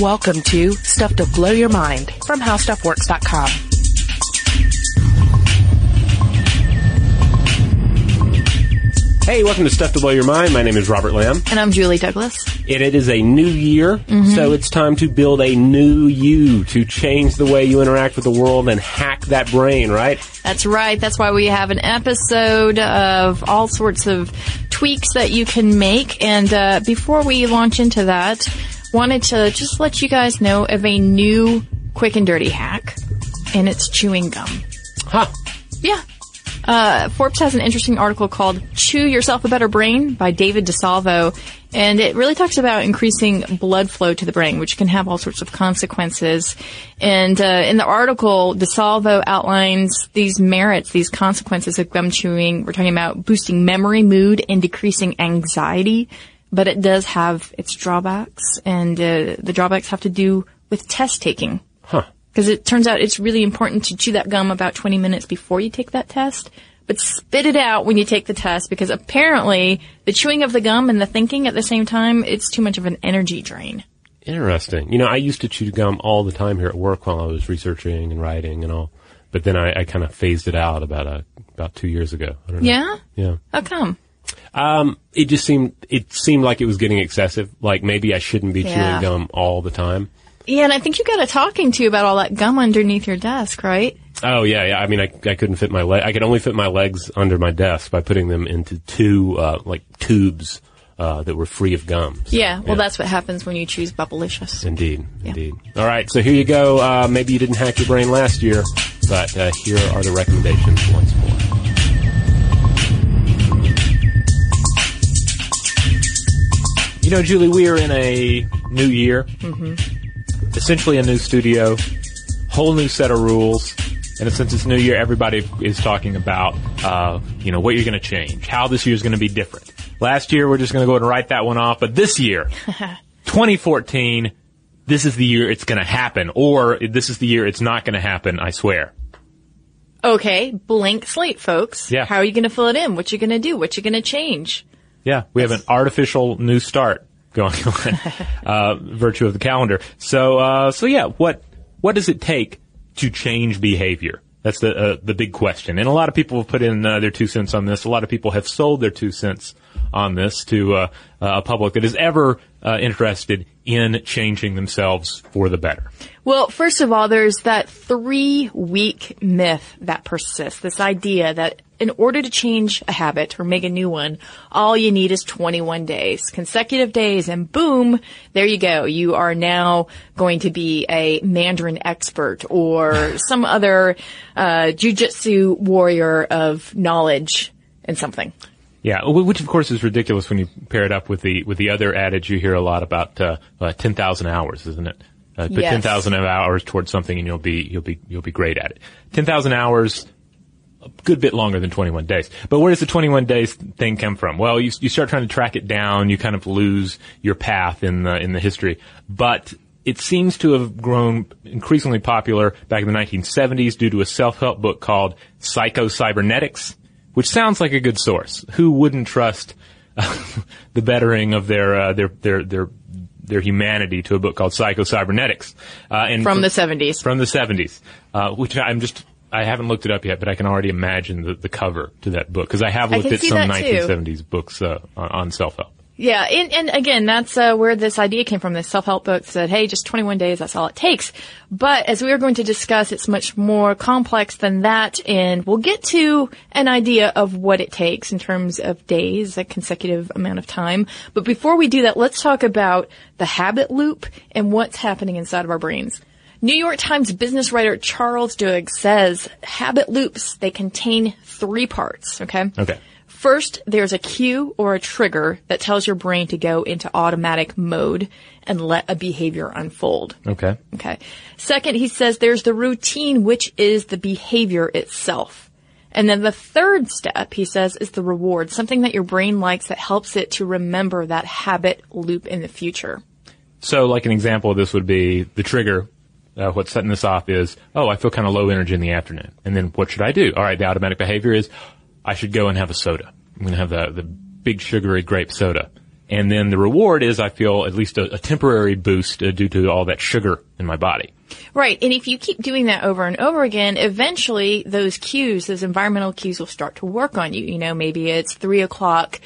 Welcome to Stuff to Blow Your Mind from HowStuffWorks.com. Hey, welcome to Stuff to Blow Your Mind. My name is Robert Lamb. And I'm Julie Douglas. And it is a new year, so it's time to build a new you to change the way you interact with the world and hack that brain, right? That's right. That's why we have an episode of all sorts of tweaks that you can make. And uh, before we launch into that, wanted to just let you guys know of a new quick and dirty hack, and it's chewing gum. Huh. Yeah. Uh, Forbes has an interesting article called Chew Yourself a Better Brain by David DeSalvo. And it really talks about increasing blood flow to the brain, which can have all sorts of consequences. And uh, in the article, DeSalvo outlines these merits, these consequences of gum chewing. We're talking about boosting memory, mood, and decreasing anxiety. But it does have its drawbacks, and uh, the drawbacks have to do with test taking. Huh. Because it turns out it's really important to chew that gum about 20 minutes before you take that test, but spit it out when you take the test because apparently the chewing of the gum and the thinking at the same time, it's too much of an energy drain. Interesting. You know, I used to chew gum all the time here at work while I was researching and writing and all. But then I, I kind of phased it out about uh about two years ago. I don't know. Yeah? Yeah. How come? Um, it just seemed it seemed like it was getting excessive. Like maybe I shouldn't be Yeah. chewing gum all the time. Yeah, and I think you got a talking to about all that gum underneath your desk, right? Oh yeah, yeah. I mean, I, I couldn't fit my leg. I could only fit my legs under my desk by putting them into two uh, like tubes uh, that were free of gum. So, Yeah, well, that's what happens when you choose Bubblicious. indeed, indeed. All right, so here you go. Uh, maybe you didn't hack your brain last year, but uh, here are the recommendations once more. You know, Julie, we are in a new year, essentially a new studio, whole new set of rules. And since it's new year, everybody is talking about, uh, you know, what you're going to change, how this year is going to be different. Last year, we're just going to go ahead and write that one off. But this year, 2014, this is the year it's going to happen, or this is the year it's not going to happen. I swear. Okay, blank slate, folks. Yeah. How are you going to fill it in? What you going to do? What you going to change? Yeah, we have an artificial new start going on, uh, virtue of the calendar. So, uh, so yeah, what what does it take to change behavior? That's the uh, the big question. And a lot of people have put in uh, their two cents on this. A lot of people have sold their two cents on this to uh, a public that is ever uh, interested in changing themselves for the better. Well, first of all, there's that three week myth that persists. This idea that in order to change a habit or make a new one, all you need is 21 days, consecutive days, and boom, there you go. You are now going to be a Mandarin expert or some other uh, jujitsu warrior of knowledge in something. Yeah, which of course is ridiculous when you pair it up with the with the other adage you hear a lot about uh, uh, ten thousand hours, isn't it? Uh, put Yes. ten thousand hours towards something and you'll be you'll be you'll be great at it. Ten thousand hours, a good bit longer than twenty one days. But where does the twenty one days thing come from? Well, you you start trying to track it down, you kind of lose your path in the in the history. But it seems to have grown increasingly popular back in the 1970s due to a self-help book called Psycho Cybernetics, which sounds like a good source. Who wouldn't trust the bettering of their uh, their their their their humanity to a book called Psycho Cybernetics? Uh, and From for- the 70s. from the 70s, uh, which I'm just, I haven't looked it up yet, but I can already imagine the, the cover to that book because I have looked can at some that too. 1970s books uh, on, on self-help. Yeah, and, and again, that's uh, where this idea came from. This self-help book said, "Hey, just 21 days. That's all it takes." But as we are going to discuss, it's much more complex than that, and we'll get to an idea of what it takes in terms of days, a consecutive amount of time. But before we do that, let's talk about the habit loop and what's happening inside of our brains. New York Times business writer Charles Duhigg says habit loops they contain three parts. Okay. Okay. First, there's a cue or a trigger that tells your brain to go into automatic mode and let a behavior unfold. Okay. Okay. Second, he says there's the routine, which is the behavior itself. And then the third step, he says, is the reward, something that your brain likes that helps it to remember that habit loop in the future. So, like an example of this would be the trigger. Uh, what's setting this off is, oh, I feel kind of low energy in the afternoon. And then what should I do? All right, the automatic behavior is, I should go and have a soda. I'm going to have the, the big sugary grape soda. And then the reward is I feel at least a, a temporary boost uh, due to all that sugar in my body. Right. And if you keep doing that over and over again, eventually those cues, those environmental cues will start to work on you. You know, maybe it's three o'clock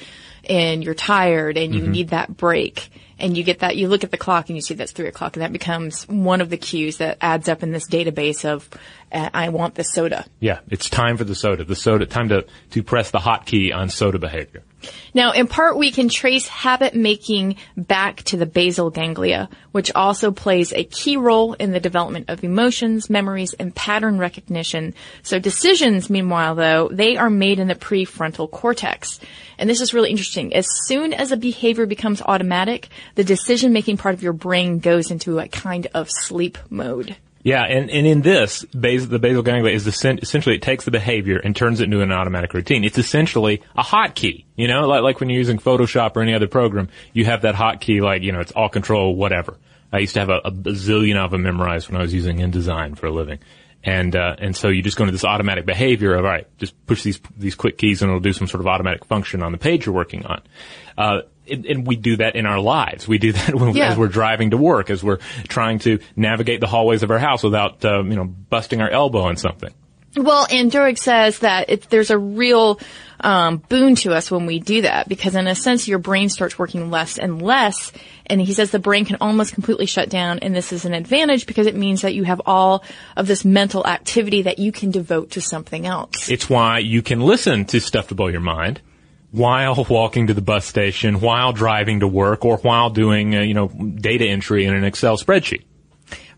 and you're tired and you mm-hmm. need that break and you get that, you look at the clock and you see that's three o'clock and that becomes one of the cues that adds up in this database of, uh, I want the soda. Yeah, it's time for the soda. The soda, time to, to press the hotkey on soda behavior. Now, in part, we can trace habit making back to the basal ganglia, which also plays a key role in the development of emotions, memories, and pattern recognition. So decisions, meanwhile, though, they are made in the prefrontal cortex. And this is really interesting. As soon as a behavior becomes automatic, the decision making part of your brain goes into a kind of sleep mode. Yeah, and, and in this, bas- the basal ganglia is essentially it takes the behavior and turns it into an automatic routine. It's essentially a hotkey, you know, like, like when you're using Photoshop or any other program, you have that hotkey like, you know, it's all control, whatever. I used to have a, a bazillion of them memorized when I was using InDesign for a living. And, uh, and so you just go into this automatic behavior of, all right, just push these, these quick keys and it'll do some sort of automatic function on the page you're working on. Uh, and we do that in our lives. We do that when, yeah. as we're driving to work, as we're trying to navigate the hallways of our house without, uh, you know, busting our elbow on something. Well, and Duhigg says that it, there's a real um, boon to us when we do that because, in a sense, your brain starts working less and less. And he says the brain can almost completely shut down, and this is an advantage because it means that you have all of this mental activity that you can devote to something else. It's why you can listen to stuff to blow your mind while walking to the bus station, while driving to work, or while doing, uh, you know, data entry in an Excel spreadsheet.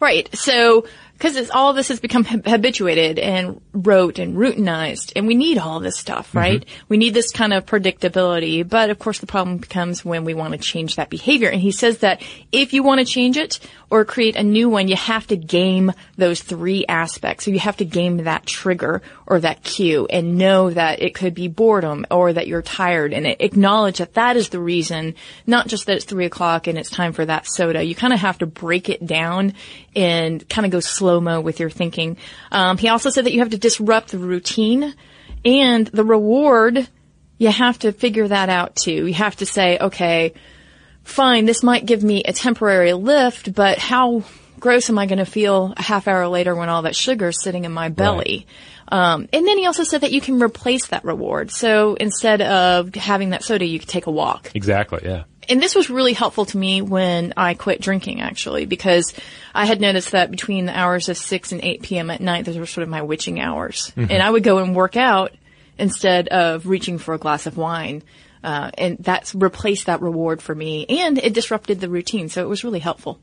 Right. So because all this has become habituated and rote and routinized, and we need all this stuff, mm-hmm. right? Mm-hmm. We need this kind of predictability, but of course the problem becomes when we want to change that behavior. And he says that if you want to change it or create a new one, you have to game those three aspects. So you have to game that trigger or that cue and know that it could be boredom or that you're tired and acknowledge that that is the reason, not just that it's three o'clock and it's time for that soda. You kind of have to break it down and kind of go slow mo with your thinking. Um, he also said that you have to disrupt the routine and the reward. You have to figure that out too. You have to say, okay, fine, this might give me a temporary lift, but how gross am I going to feel a half hour later when all that sugar is sitting in my belly? Right. Um, and then he also said that you can replace that reward. So instead of having that soda, you could take a walk. Exactly. Yeah and this was really helpful to me when I quit drinking actually because I had noticed that between the hours of 6 and 8 p.m. at night those were sort of my witching hours mm-hmm. and I would go and work out instead of reaching for a glass of wine uh, and that's replaced that reward for me and it disrupted the routine so it was really helpful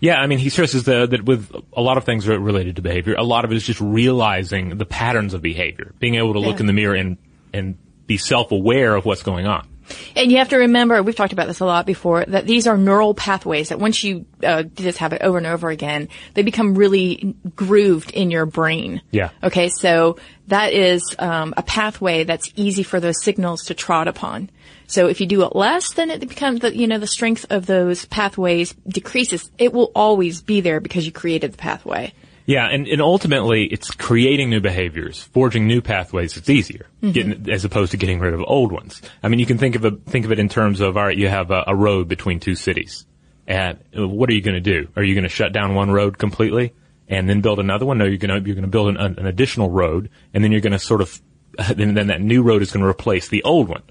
yeah, I mean, he stresses the, that with a lot of things related to behavior, a lot of it is just realizing the patterns of behavior, being able to look yeah. in the mirror and and be self-aware of what's going on. And you have to remember, we've talked about this a lot before, that these are neural pathways that once you uh, do this habit over and over again, they become really grooved in your brain. Yeah. Okay, so that is um, a pathway that's easy for those signals to trot upon. So if you do it less, then it becomes the you know the strength of those pathways decreases. It will always be there because you created the pathway. Yeah, and, and ultimately, it's creating new behaviors, forging new pathways. It's easier, mm-hmm. getting, as opposed to getting rid of old ones. I mean, you can think of it, think of it in terms of, all right, you have a, a road between two cities, and what are you going to do? Are you going to shut down one road completely and then build another one? No, you're going to you're going to build an, an additional road, and then you're going to sort of, then then that new road is going to replace the old one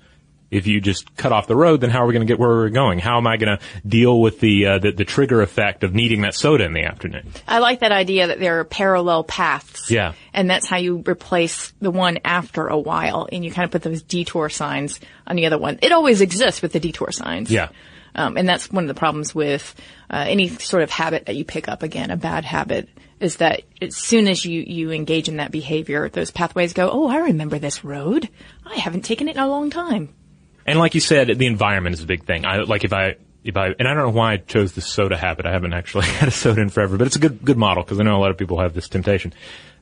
if you just cut off the road, then how are we going to get where we're going? How am I going to deal with the, uh, the, the trigger effect of needing that soda in the afternoon? I like that idea that there are parallel paths. Yeah, and that's how you replace the one after a while, and you kind of put those detour signs on the other one. It always exists with the detour signs. Yeah. Um, and that's one of the problems with uh, any sort of habit that you pick up. Again, a bad habit is that as soon as you, you engage in that behavior, those pathways go, oh, I remember this road. I haven't taken it in a long time. And like you said, the environment is a big thing. I like if I if I and I don't know why I chose the soda habit. I haven't actually had a soda in forever, but it's a good good model because I know a lot of people have this temptation.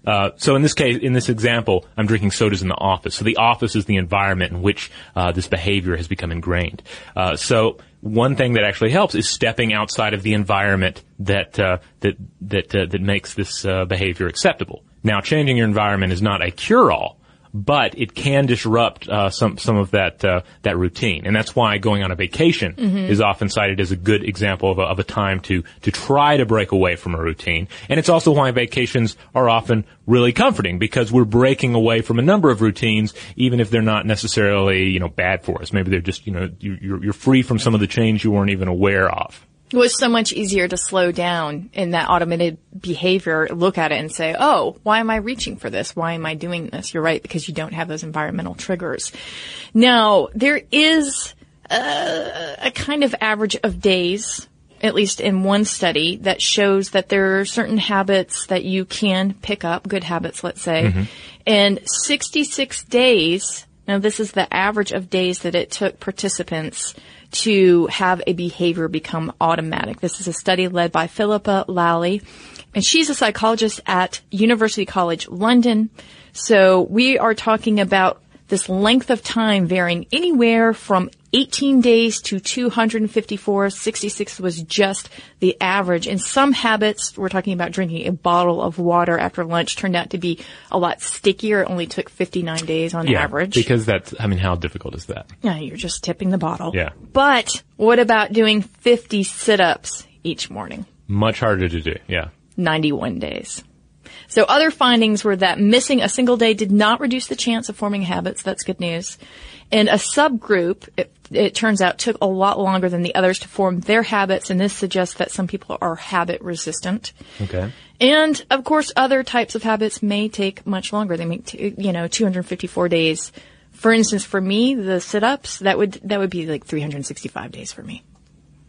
Uh, so in this case, in this example, I'm drinking sodas in the office. So the office is the environment in which uh, this behavior has become ingrained. Uh, so one thing that actually helps is stepping outside of the environment that uh, that that uh, that makes this uh, behavior acceptable. Now, changing your environment is not a cure-all, but it can disrupt uh, some some of that uh, that routine, and that's why going on a vacation mm-hmm. is often cited as a good example of a, of a time to to try to break away from a routine. And it's also why vacations are often really comforting because we're breaking away from a number of routines, even if they're not necessarily you know bad for us. Maybe they're just you know you're, you're free from some of the change you weren't even aware of. It was so much easier to slow down in that automated behavior, look at it and say, oh, why am I reaching for this? Why am I doing this? You're right, because you don't have those environmental triggers. Now, there is a, a kind of average of days, at least in one study, that shows that there are certain habits that you can pick up, good habits, let's say, mm-hmm. and 66 days, now this is the average of days that it took participants to have a behavior become automatic. This is a study led by Philippa Lally, and she's a psychologist at University College London. So we are talking about this length of time varying anywhere from 18 days to 254. 66 was just the average. And some habits, we're talking about drinking a bottle of water after lunch, turned out to be a lot stickier. It only took 59 days on yeah, average. Because that's, I mean, how difficult is that? Yeah, you're just tipping the bottle. Yeah. But what about doing 50 sit-ups each morning? Much harder to do, yeah. 91 days. So other findings were that missing a single day did not reduce the chance of forming habits. That's good news. And a subgroup, it, it, turns out, took a lot longer than the others to form their habits, and this suggests that some people are habit resistant. Okay. And of course, other types of habits may take much longer. They make, t- you know, 254 days. For instance, for me, the sit-ups, that would, that would be like 365 days for me.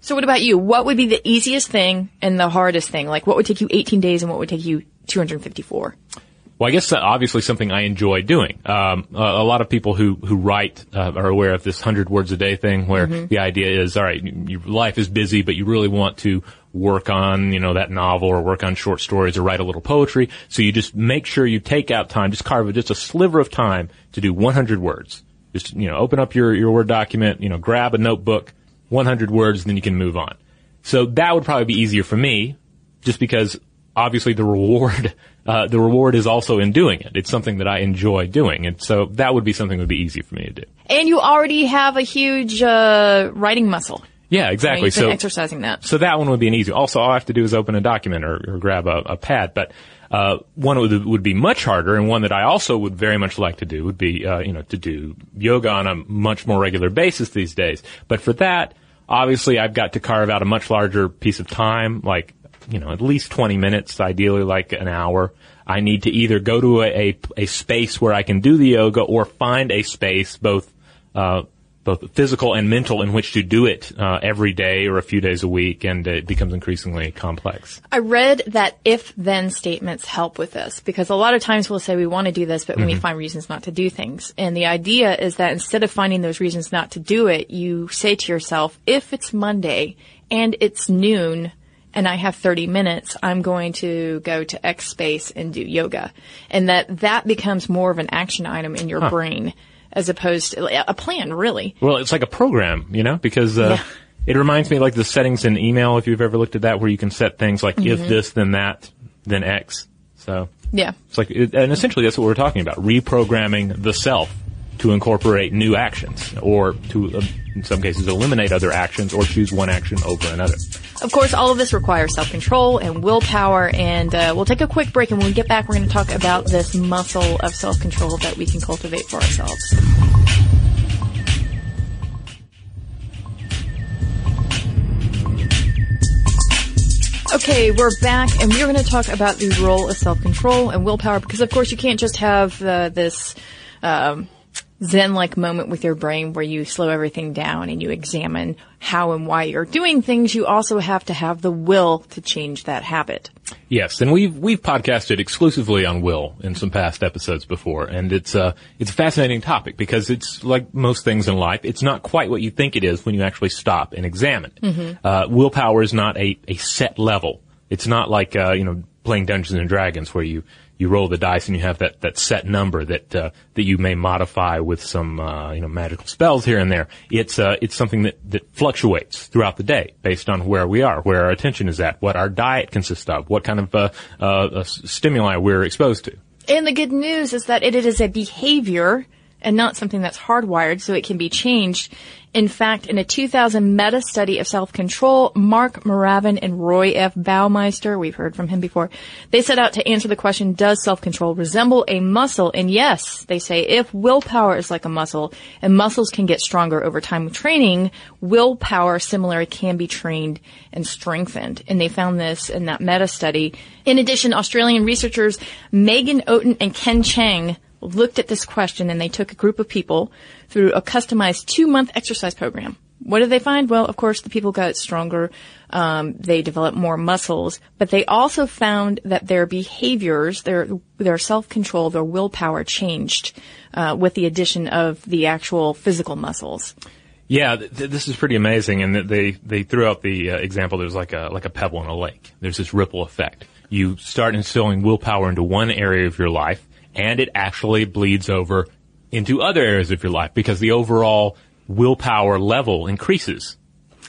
So what about you? What would be the easiest thing and the hardest thing? Like what would take you 18 days and what would take you 254? Well, I guess obviously something I enjoy doing. Um, a, a, lot of people who who write uh, are aware of this hundred words a day thing, where mm-hmm. the idea is, all right, your life is busy, but you really want to work on, you know, that novel or work on short stories or write a little poetry. So you just make sure you take out time, just carve just a sliver of time to do 100 words. Just you know, open up your your word document, you know, grab a notebook, 100 words, and then you can move on. So that would probably be easier for me, just because obviously the reward, uh, the reward is also in doing it. It's something that I enjoy doing. And so that would be something that would be easy for me to do. And you already have a huge, uh, writing muscle. Yeah, exactly. so exercising that. So that one would be an easy. Also, all I have to do is open a document or, or grab a, a, pad. But uh, one would, would be much harder, and one that I also would very much like to do would be, uh, you know, to do yoga on a much more regular basis these days. But for that, obviously, I've got to carve out a much larger piece of time, like you know, at least 20 minutes, ideally like an hour. I need to either go to a, a, a space where I can do the yoga or find a space, both, uh, both physical and mental in which to do it uh, every day or a few days a week, and it becomes increasingly complex. I read that if-then statements help with this because a lot of times we'll say we want to do this, but mm-hmm. we find reasons not to do things. And the idea is that instead of finding those reasons not to do it, you say to yourself, if it's Monday and it's noon, and I have 30 minutes, I'm going to go to X space and do yoga. And that that becomes more of an action item in your huh. brain as opposed to a plan, really. Well, it's like a program, you know, because, uh, yeah. it reminds me like the settings in email, if you've ever looked at that, where you can set things like mm-hmm. if this, then that, then X. So. Yeah. It's like, it, and essentially that's what we're talking about, reprogramming the self to incorporate new actions or to, uh, in some cases, eliminate other actions or choose one action over another. Of course, all of this requires self-control and willpower, and uh, we'll take a quick break, and when we get back, we're going to talk about this muscle of self-control that we can cultivate for ourselves. Okay, we're back, and we're going to talk about the role of self-control and willpower, because of course you can't just have uh, this um, zen-like moment with your brain where you slow everything down and you examine how and why you're doing things, you also have to have the will to change that habit. Yes, and we've we've podcasted exclusively on will in some past episodes before, and it's a it's a fascinating topic because it's like most things in life, it's not quite what you think it is when you actually stop and examine. Mm-hmm. Uh, willpower is not a a set level. It's not like uh, you know playing Dungeons and Dragons where you you roll the dice and you have that, that set number that uh, that you may modify with some uh, you know magical spells here and there. It's uh, it's something that, that fluctuates throughout the day based on where we are, where our attention is at, what our diet consists of, what kind of uh, uh, stimuli we're exposed to. And the good news is that it is a behavior and not something that's hardwired, so it can be changed. In fact, in a 2000 meta study of self-control, Mark Muraven and Roy F. Baumeister, we've heard from him before, they set out to answer the question, does self-control resemble a muscle? And yes, they say if willpower is like a muscle and muscles can get stronger over time with training, willpower similarly can be trained and strengthened. And they found this in that meta study. In addition, Australian researchers Megan Oaten and Ken Chang looked at this question and they took a group of people through a customized two month exercise program. What did they find? Well, of course, the people got stronger. Um, they developed more muscles, but they also found that their behaviors, their their self control, their willpower changed uh, with the addition of the actual physical muscles. Yeah, th- this is pretty amazing, and they they threw out the uh, example. There's like a like a pebble in a lake. There's this ripple effect. You start instilling willpower into one area of your life, and it actually bleeds over into other areas of your life because the overall willpower level increases.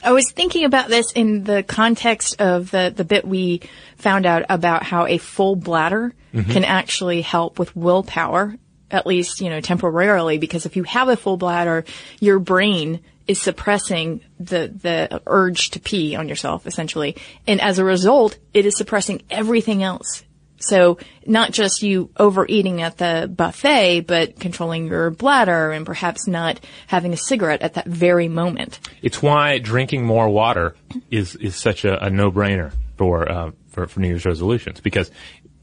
I was thinking about this in the context of the, the bit we found out about how a full bladder mm-hmm. can actually help with willpower, at least, you know, temporarily, because if you have a full bladder, your brain is suppressing the, the urge to pee on yourself, essentially. And as a result, it is suppressing everything else so not just you overeating at the buffet, but controlling your bladder and perhaps not having a cigarette at that very moment. It's why drinking more water is, is such a, a no-brainer for, uh, for, for New Year's resolutions because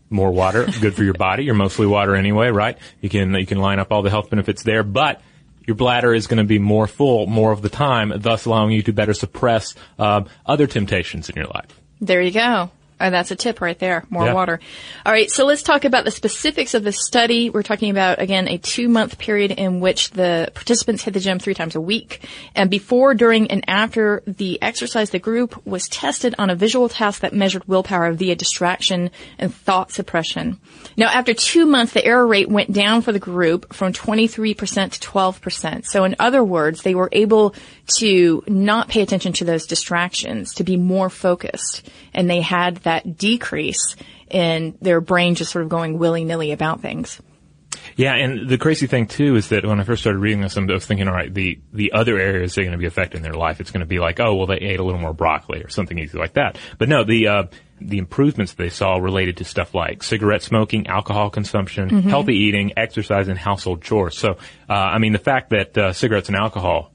more water, good for your body. You're mostly water anyway, right? You can, you can line up all the health benefits there, but your bladder is going to be more full more of the time, thus allowing you to better suppress uh, other temptations in your life. There you go. Oh, that's a tip right there. More yeah. water. All right. So let's talk about the specifics of the study. We're talking about, again, a two month period in which the participants hit the gym three times a week. And before, during, and after the exercise, the group was tested on a visual task that measured willpower via distraction and thought suppression. Now, after two months, the error rate went down for the group from 23% to 12%. So in other words, they were able to not pay attention to those distractions, to be more focused. And they had that decrease in their brain just sort of going willy-nilly about things. Yeah, and the crazy thing too is that when I first started reading this, I was thinking, all right, the the other areas they're going to be affected in their life, it's going to be like, oh, well, they ate a little more broccoli or something easy like that. But no, the uh, the improvements they saw related to stuff like cigarette smoking, alcohol consumption, mm-hmm. healthy eating, exercise, and household chores. So, uh, I mean, the fact that uh, cigarettes and alcohol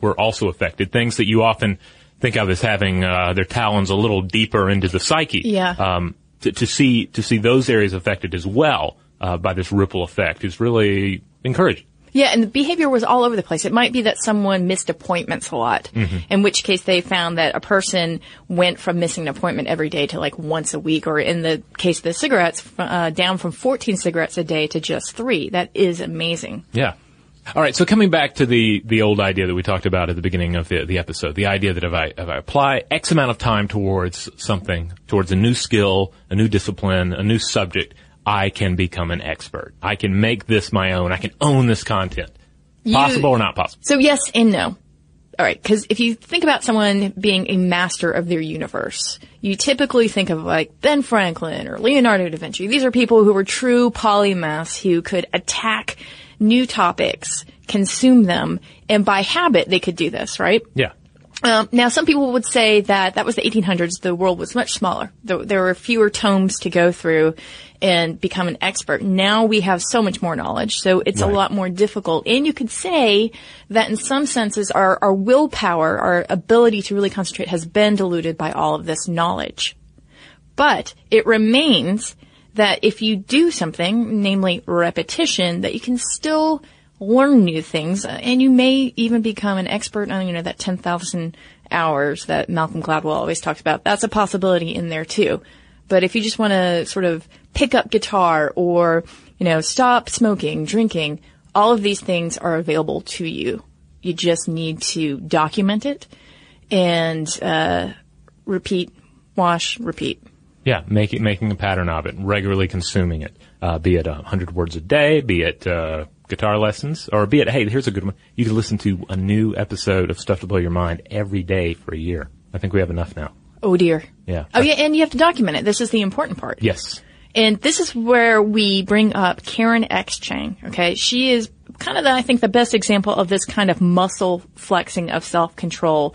were also affected, things that you often think of as having uh, their talons a little deeper into the psyche. Yeah. Um, to, to, see to see those areas affected as well uh, by this ripple effect is really encouraging. Yeah, and the behavior was all over the place. It might be that someone missed appointments a lot, mm-hmm. in which case they found that a person went from missing an appointment every day to like once a week, or in the case of the cigarettes, uh, down from 14 cigarettes a day to just three. That is amazing. Yeah. All right. So coming back to the the old idea that we talked about at the beginning of the the episode, the idea that if I if I apply X amount of time towards something, towards a new skill, a new discipline, a new subject, I can become an expert. I can make this my own. I can own this content. You, possible or not possible? So yes and no. All right, because if you think about someone being a master of their universe, you typically think of like Ben Franklin or Leonardo da Vinci. These are people who were true polymaths who could attack new topics, consume them, and by habit they could do this, right? Yeah. Um, now, some people would say that that was the 1800s. The world was much smaller. There, there, were fewer tomes to go through and become an expert. Now we have so much more knowledge, so it's right. a lot more difficult. And you could say that in some senses, our, our willpower, our ability to really concentrate, has been diluted by all of this knowledge. But it remains that if you do something, namely repetition, that you can still learn new things and you may even become an expert on, you know, that 10,000 hours that Malcolm Gladwell always talks about. That's a possibility in there too. But if you just want to sort of pick up guitar or, you know, stop smoking, drinking, all of these things are available to you. You just need to document it and, uh, repeat, wash, repeat. Yeah, make it, making a pattern of it, regularly consuming it, uh, be it a hundred words a day, be it uh, guitar lessons, or be it, hey, here's a good one. You can listen to a new episode of Stuff to Blow Your Mind every day for a year. I think we have enough now. Oh dear. Yeah. Oh yeah, and you have to document it. This is the important part. Yes. And this is where we bring up Karen X. Chang. Okay. She is kind of the, I think the best example of this kind of muscle flexing of self-control.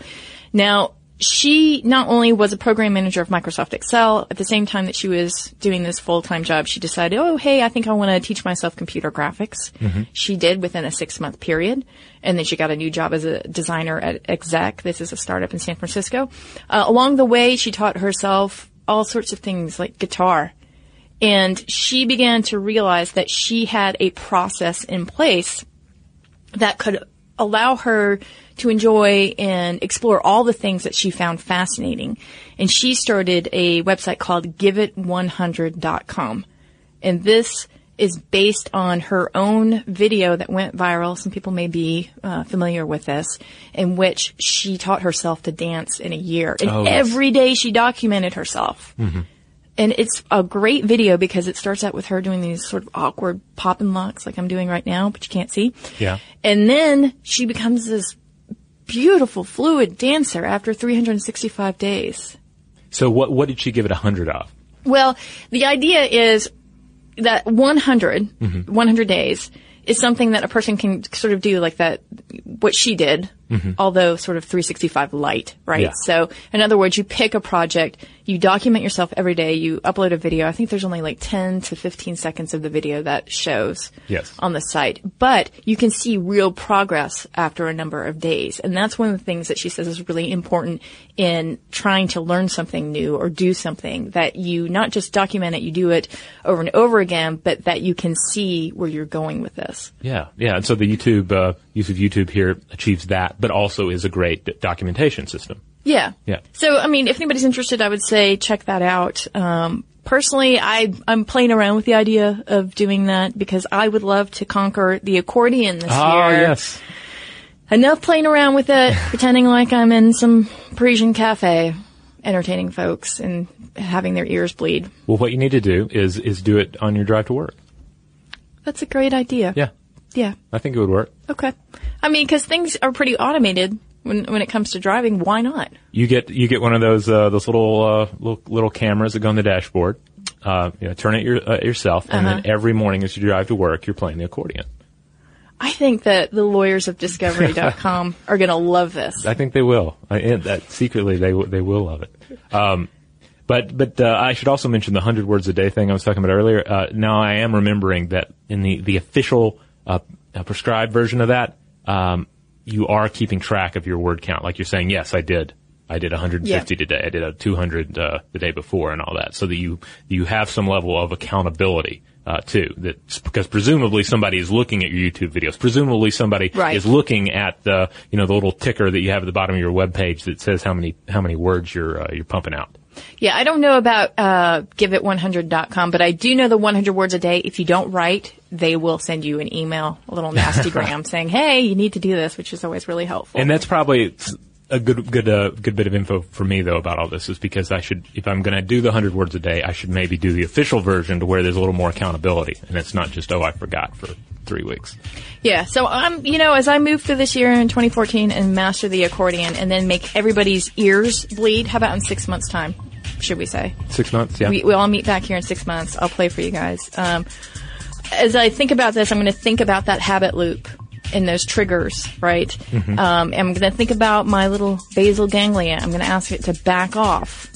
Now, she not only was a program manager of Microsoft Excel, at the same time that she was doing this full-time job, she decided, oh, hey, I think I want to teach myself computer graphics. Mm-hmm. She did within a six-month period. And then she got a new job as a designer at Exec. This is a startup in San Francisco. Uh, along the way, she taught herself all sorts of things like guitar. And she began to realize that she had a process in place that could allow her to enjoy and explore all the things that she found fascinating. And she started a website called giveit100.com. And this is based on her own video that went viral. Some people may be uh, familiar with this, in which she taught herself to dance in a year. And oh, yes. every day she documented herself. Mm-hmm. And it's a great video because it starts out with her doing these sort of awkward pop and locks like I'm doing right now, but you can't see. Yeah. And then she becomes this beautiful, fluid dancer after 365 days. So what what did she give it a hundred of? Well, the idea is that 100, mm-hmm. 100 days is something that a person can sort of do like that, what she did, mm-hmm. although sort of 365 light, right? Yeah. So in other words, you pick a project, you document yourself every day, you upload a video. I think there's only like 10 to 15 seconds of the video that shows yes. on the site, but you can see real progress after a number of days. And that's one of the things that she says is really important in trying to learn something new or do something that you not just document it, you do it over and over again, but that you can see where you're going with this. Yeah. Yeah. And so the YouTube, uh, use of YouTube here achieves that, but also is a great documentation system. Yeah. Yeah. So, I mean, if anybody's interested, I would say check that out. Um, personally, I, I'm playing around with the idea of doing that because I would love to conquer the accordion this ah, year. yes. Enough playing around with it, pretending like I'm in some Parisian cafe, entertaining folks and having their ears bleed. Well, what you need to do is, is do it on your drive to work. That's a great idea. Yeah. Yeah. I think it would work. Okay. I mean, because things are pretty automated when when it comes to driving. Why not? You get you get one of those uh, those little, uh, little little cameras that go on the dashboard. Uh, you know, turn it your, uh, yourself, and uh-huh. then every morning as you drive to work, you're playing the accordion. I think that the lawyers of Discovery.com are going to love this. I think they will. I, that secretly they they will love it. Um, but but uh, I should also mention the hundred words a day thing I was talking about earlier. Uh, now I am remembering that in the the official uh, a prescribed version of that, um, you are keeping track of your word count. Like you're saying, yes, I did. I did 150 yeah. today. I did a 200 uh, the day before, and all that, so that you you have some level of accountability uh, too. That because presumably somebody is looking at your YouTube videos. Presumably somebody right. is looking at the you know the little ticker that you have at the bottom of your web page that says how many how many words you're uh, you're pumping out. Yeah, I don't know about uh, giveit100.com, but I do know the 100 words a day. If you don't write, they will send you an email, a little nasty gram saying, "Hey, you need to do this," which is always really helpful. And that's probably a good good uh, good bit of info for me though about all this is because I should if I'm going to do the 100 words a day, I should maybe do the official version to where there's a little more accountability and it's not just oh I forgot for 3 weeks. Yeah, so I'm um, you know as I move through this year in 2014 and master the accordion and then make everybody's ears bleed, how about in 6 months time? Should we say? Six months, yeah. We, we all meet back here in six months. I'll play for you guys. Um, as I think about this, I'm going to think about that habit loop and those triggers, right? Mm-hmm. Um, I'm going to think about my little basal ganglia. I'm going to ask it to back off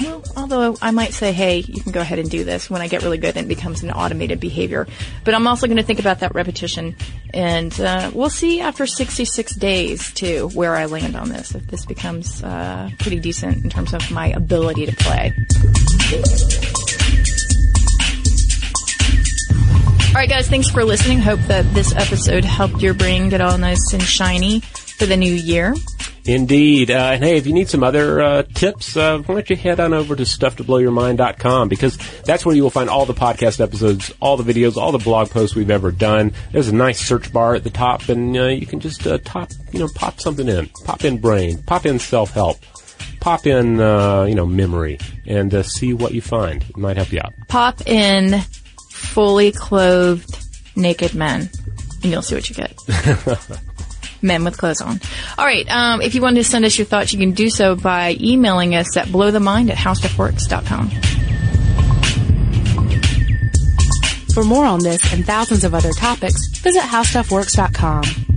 well, although I might say, hey, you can go ahead and do this when I get really good and it becomes an automated behavior. But I'm also going to think about that repetition. And uh, we'll see after 66 days, too, where I land on this, if this becomes uh, pretty decent in terms of my ability to play. All right, guys, thanks for listening. Hope that this episode helped your brain get all nice and shiny for the new year. Indeed. Uh, and hey, if you need some other uh, tips, uh, why don't you head on over to stufftoblowyourmind.com because that's where you will find all the podcast episodes, all the videos, all the blog posts we've ever done. There's a nice search bar at the top, and uh, you can just uh, top, you know, pop something in, pop in brain, pop in self help, pop in, uh, you know, memory, and see what you find. It might help you out. Pop in fully clothed naked men, and you'll see what you get. men with clothes on. All right. Um, if you want to send us your thoughts, you can do so by emailing us at blowthemind at howstuffworks.com. For more on this and thousands of other topics, visit howstuffworks.com.